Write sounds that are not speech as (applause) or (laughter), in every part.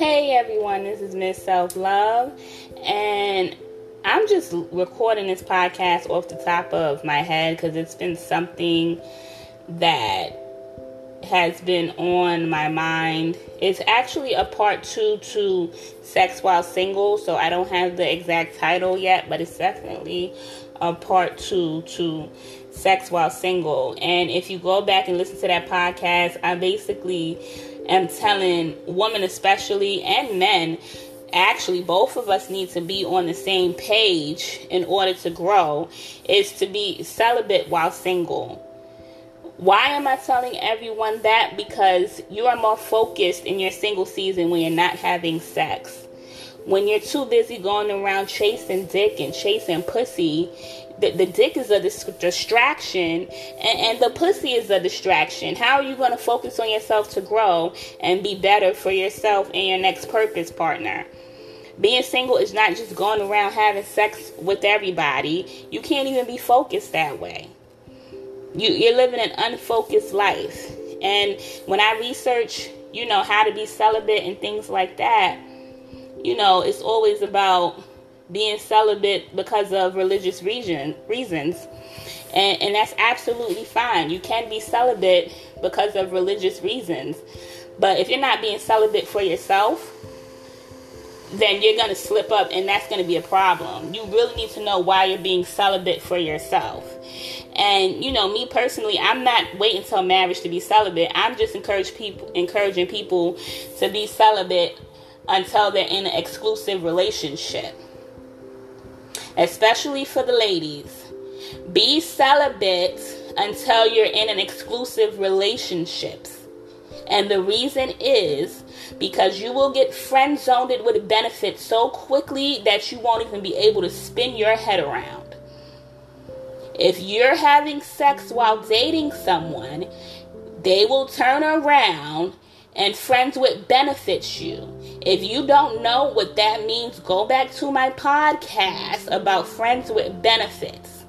Hey everyone, this is Miss Self Love, and I'm just recording this podcast off the top of my head because it's been something that has been on my mind. It's actually a part two to Sex While Single, so I don't have the exact title yet, but it's definitely a part two to Sex While Single. And if you go back and listen to that podcast, I basically am telling women, especially, and men, actually both of us need to be on the same page in order to grow is to be celibate while single. Why am i telling everyone that? Because you are more focused in your single season when you're not having sex when you're too busy going around chasing dick and chasing pussy the, the dick is a distraction and, and the pussy is a distraction. How are you going to focus on yourself to grow and be better for yourself and your next purpose partner? Being single is not just going around having sex with everybody. You can't even be focused that way. You, you're living an unfocused life. And when I research, you know, how to be celibate and things like that, you know, it's always about being celibate because of religious reason, reasons. And, and that's absolutely fine. You can be celibate because of religious reasons. But if you're not being celibate for yourself, then you're going to slip up and that's going to be a problem. You really need to know why you're being celibate for yourself. And you know, me personally, I'm not waiting until marriage to be celibate. I'm just encourage people encouraging people to be celibate until they're in an exclusive relationship especially for the ladies. Be celibate until you're in an exclusive relationship. And the reason is because you will get friend zoned with benefits so quickly that you won't even be able to spin your head around. If you're having sex while dating someone, they will turn around and friends with benefits you. If you don't know what that means, go back to my podcast about friends with benefits.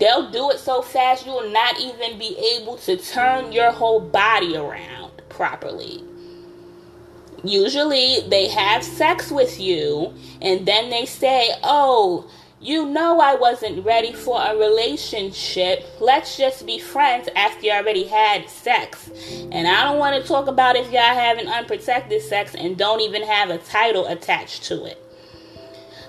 They'll do it so fast you will not even be able to turn your whole body around properly. Usually they have sex with you and then they say, Oh, you know I wasn't ready for a relationship. Let's just be friends after you already had sex. And I don't want to talk about if y'all having unprotected sex and don't even have a title attached to it.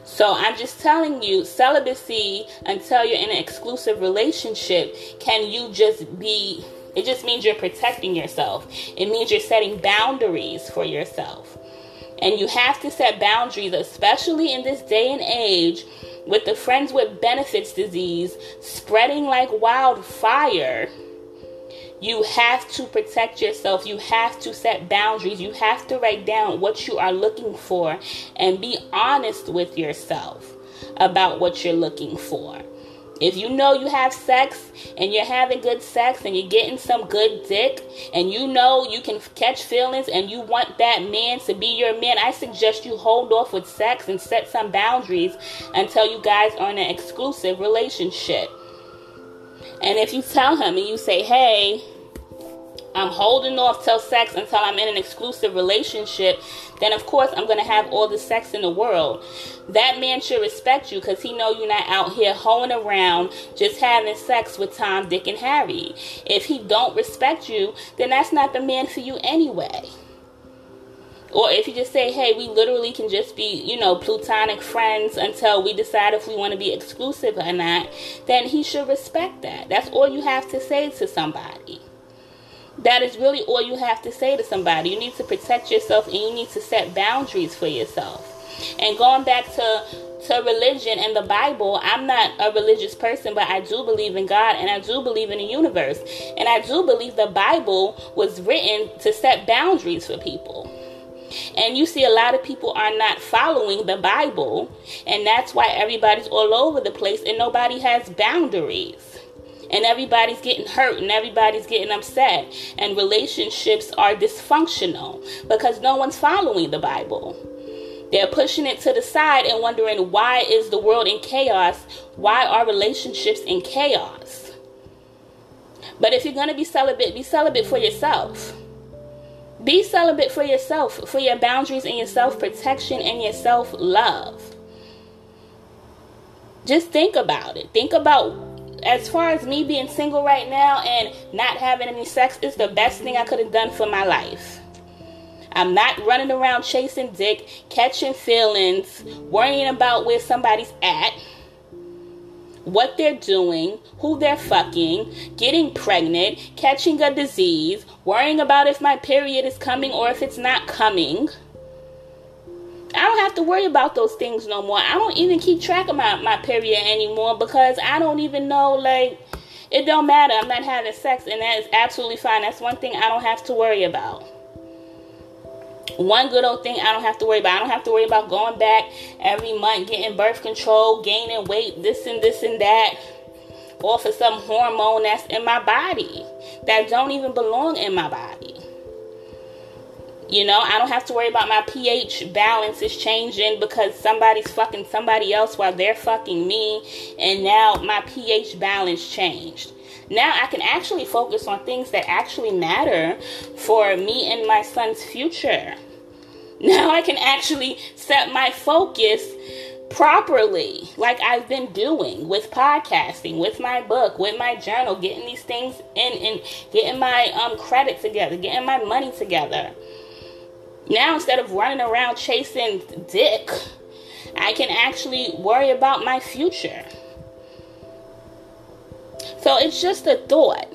So I'm just telling you, celibacy until you're in an exclusive relationship, can you just be it just means you're protecting yourself. It means you're setting boundaries for yourself. And you have to set boundaries, especially in this day and age with the friends with benefits disease spreading like wildfire, you have to protect yourself. You have to set boundaries. You have to write down what you are looking for and be honest with yourself about what you're looking for. If you know you have sex and you're having good sex and you're getting some good dick and you know you can catch feelings and you want that man to be your man, I suggest you hold off with sex and set some boundaries until you guys are in an exclusive relationship. And if you tell him and you say, hey, I'm holding off till sex until I'm in an exclusive relationship, then of course I'm going to have all the sex in the world. That man should respect you because he know you're not out here hoeing around just having sex with Tom, Dick, and Harry. If he don't respect you, then that's not the man for you anyway. Or if you just say, hey, we literally can just be, you know, plutonic friends until we decide if we want to be exclusive or not, then he should respect that. That's all you have to say to somebody. That is really all you have to say to somebody. You need to protect yourself and you need to set boundaries for yourself. And going back to to religion and the Bible, I'm not a religious person, but I do believe in God and I do believe in the universe. And I do believe the Bible was written to set boundaries for people. And you see, a lot of people are not following the Bible, and that's why everybody's all over the place and nobody has boundaries and everybody's getting hurt and everybody's getting upset and relationships are dysfunctional because no one's following the bible they're pushing it to the side and wondering why is the world in chaos why are relationships in chaos but if you're going to be celibate be celibate for yourself Be celibate for yourself, for your boundaries and your self protection and your self love. Just think about it. Think about as far as me being single right now and not having any sex is the best thing I could have done for my life. I'm not running around chasing dick, catching feelings, worrying about where somebody's at, what they're doing, who they're fucking, getting pregnant, catching a disease, worrying about if my period is coming or if it's not coming. I don't have to worry about those things no more. I don't even keep track of my, my period anymore because I don't even know, like, it don't matter. I'm not having sex, and that is absolutely fine. That's one thing I don't have to worry about one good old thing I don't have to worry about. I don't have to worry about going back every month, getting birth control, gaining weight, this and this and that, off of some hormone that's in my body that don't even belong in my body. You know, I don't have to worry about my pH balance is changing because somebody's fucking somebody else while they're fucking me, and now my pH balance changed. Now I can actually focus on things that actually matter for me and my son's future. (laughs) Now I can actually set my focus properly, like I've been doing with podcasting, with my book, with my journal, getting these things in and getting my um credit together, getting my money together. Now instead of running around chasing dick, I can actually worry about my future. So it's just a thought.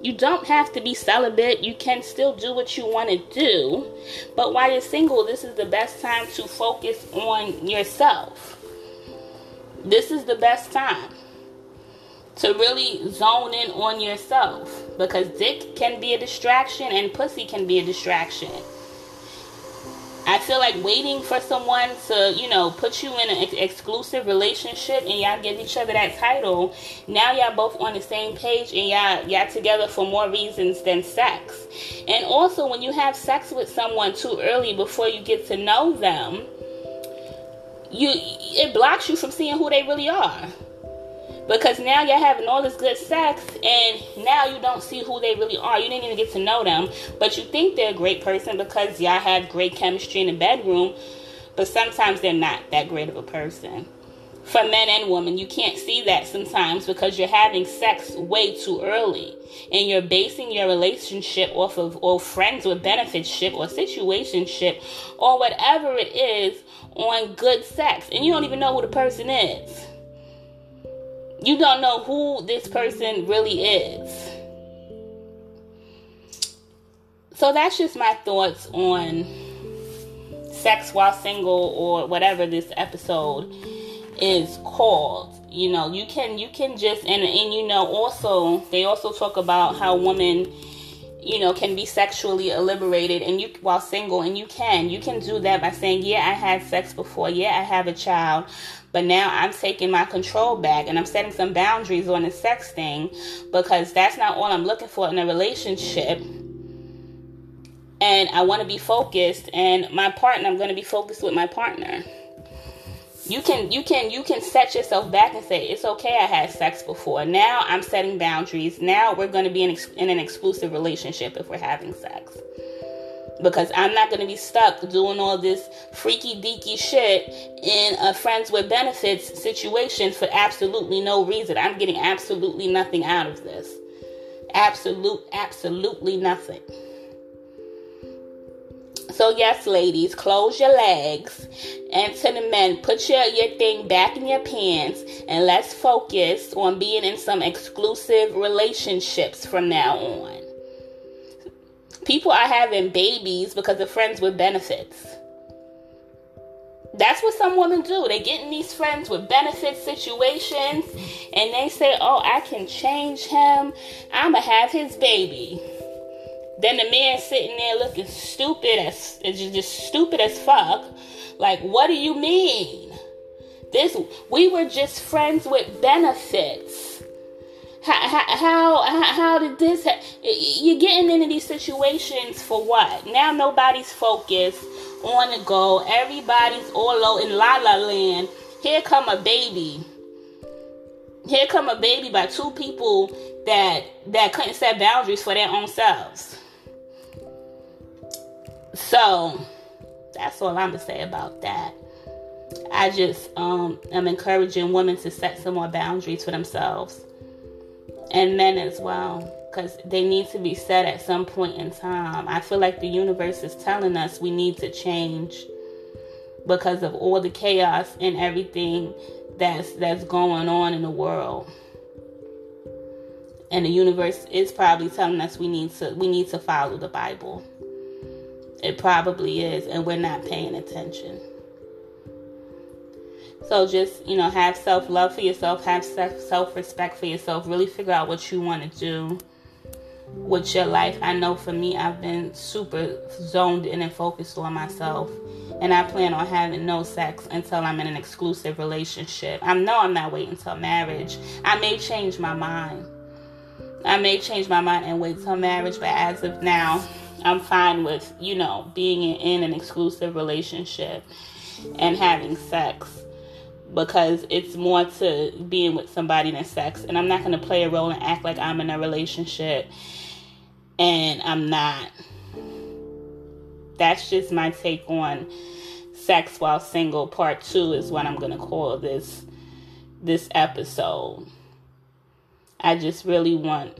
You don't have to be celibate. You can still do what you want to do. But while you're single, this is the best time to focus on yourself. This is the best time to really zone in on yourself because dick can be a distraction and pussy can be a distraction. I feel like waiting for someone to, you know, put you in an ex- exclusive relationship and y'all give each other that title. Now y'all both on the same page and y'all y'all together for more reasons than sex. And also when you have sex with someone too early before you get to know them, you it blocks you from seeing who they really are because now you're having all this good sex and now you don't see who they really are. You didn't even get to know them, but you think they're a great person because y'all have great chemistry in the bedroom, but sometimes they're not that great of a person. For men and women, you can't see that sometimes because you're having sex way too early and you're basing your relationship off of or friends with benefits ship or situationship or whatever it is on good sex and you don't even know who the person is you don't know who this person really is. So that's just my thoughts on sex while single or whatever this episode is called. You know, you can you can just and and you know also they also talk about how women you know can be sexually liberated and you while single and you can you can do that by saying yeah i had sex before yeah i have a child but now I'm taking my control back and I'm setting some boundaries on the sex thing because that's not all I'm looking for in a relationship. And I want to be focused and my partner, I'm going to be focused with my partner. You can you can you can set yourself back and say it's okay I had sex before. Now I'm setting boundaries. Now we're going to be in, in an exclusive relationship if we're having sex because I'm not going to be stuck doing all this freaky deaky shit in a friends with benefits situation for absolutely no reason. I'm getting absolutely nothing out of this. Absolute, absolutely nothing. So yes, ladies, close your legs. And to the men, put your, your thing back in your pants and let's focus on being in some exclusive relationships from now on. People are having babies because of friends with benefits. That's what some women do. They get in these friends with benefit situations and they say, Oh, I can change him. I'ma have his baby. Then the man sitting there looking stupid as just stupid as fuck. Like, what do you mean? This we were just friends with benefits. How, how, how, did this? Ha- you're getting into these situations for what? Now nobody's focused on the goal. Everybody's all low in la la land. Here come a baby. Here come a baby by two people that that couldn't set boundaries for their own selves. So that's all I'm gonna say about that. I just um, am encouraging women to set some more boundaries for themselves and men as well because they need to be set at some point in time. I feel like the universe is telling us we need to change because of all the chaos and everything that's that's going on in the world. And the universe is probably telling us we need to we need to follow the Bible. It probably is, and we're not paying attention. So just, you know, have self love for yourself, have self respect for yourself, really figure out what you want to do with your life. I know for me, I've been super zoned in and focused on myself. And I plan on having no sex until I'm in an exclusive relationship. I know I'm not waiting till marriage. I may change my mind. I may change my mind and wait till marriage, but as of now, I'm fine with, you know, being in an exclusive relationship and having sex because it's more to being with somebody than sex. And I'm not going to play a role and act like I'm in a relationship and I'm not. That's just my take on sex while single part 2 is what I'm going to call this this episode. I just really want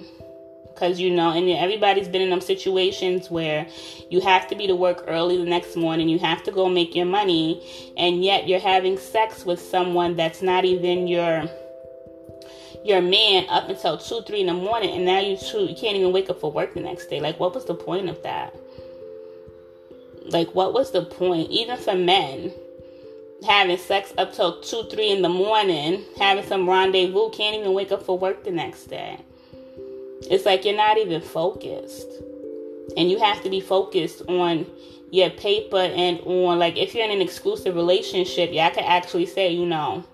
because you know and everybody's been in them situations where you have to be to work early the next morning you have to go make your money and yet you're having sex with someone that's not even your your man up until two three in the morning and now you two you can't even wake up for work the next day. Like what was the point of that? Like what was the point? Even for men having sex up till two three in the morning having some rendezvous can't even wake up for work the next day it's like you're not even focused. And you have to be focused on your paper and on, like, if you're in an exclusive relationship, yeah, I could actually say, you know,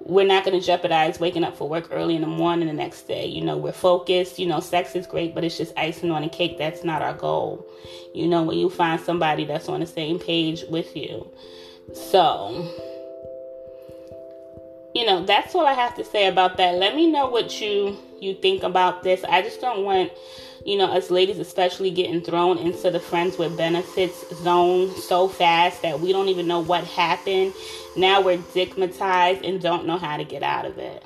we're not going to jeopardize waking up for work early in the morning the next day. You know, we're focused. You know, sex is great, but it's just icing on a cake. That's not our goal. You know, when you find somebody that's on the same page with you. So, you know, that's all I have to say about that. Let me know what you you think about this. I just don't want, you know, us ladies especially getting thrown into the friends with benefits zone so fast that we don't even know what happened. Now we're stigmatized and don't know how to get out of it.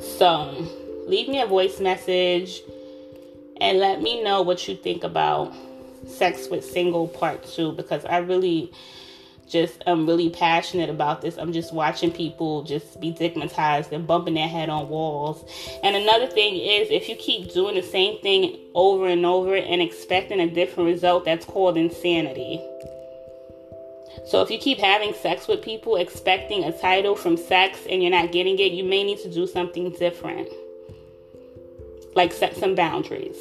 So, leave me a voice message and let me know what you think about Sex with Single Part 2 because I really just I'm really passionate about this. I'm just watching people just be stigmatized and bumping their head on walls. And another thing is if you keep doing the same thing over and over and expecting a different result, that's called insanity. So if you keep having sex with people expecting a title from sex and you're not getting it, you may need to do something different. Like set some boundaries.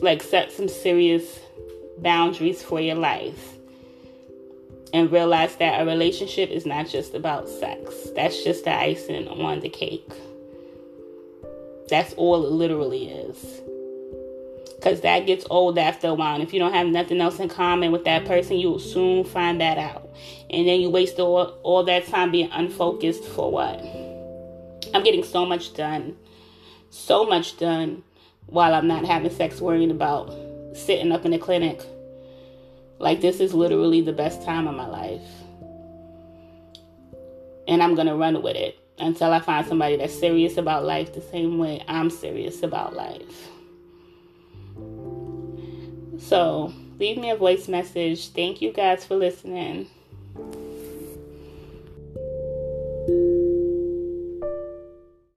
Like set some serious boundaries for your life and realize that a relationship is not just about sex. That's just the icing on the cake. That's all it literally is. Because that gets old after a while. And if you don't have nothing else in common with that person, you will soon find that out. And then you waste all, all that time being unfocused for what? I'm getting so much done. So much done while I'm not having sex, worrying about sitting up in the clinic like, this is literally the best time of my life. And I'm going to run with it until I find somebody that's serious about life the same way I'm serious about life. So, leave me a voice message. Thank you guys for listening.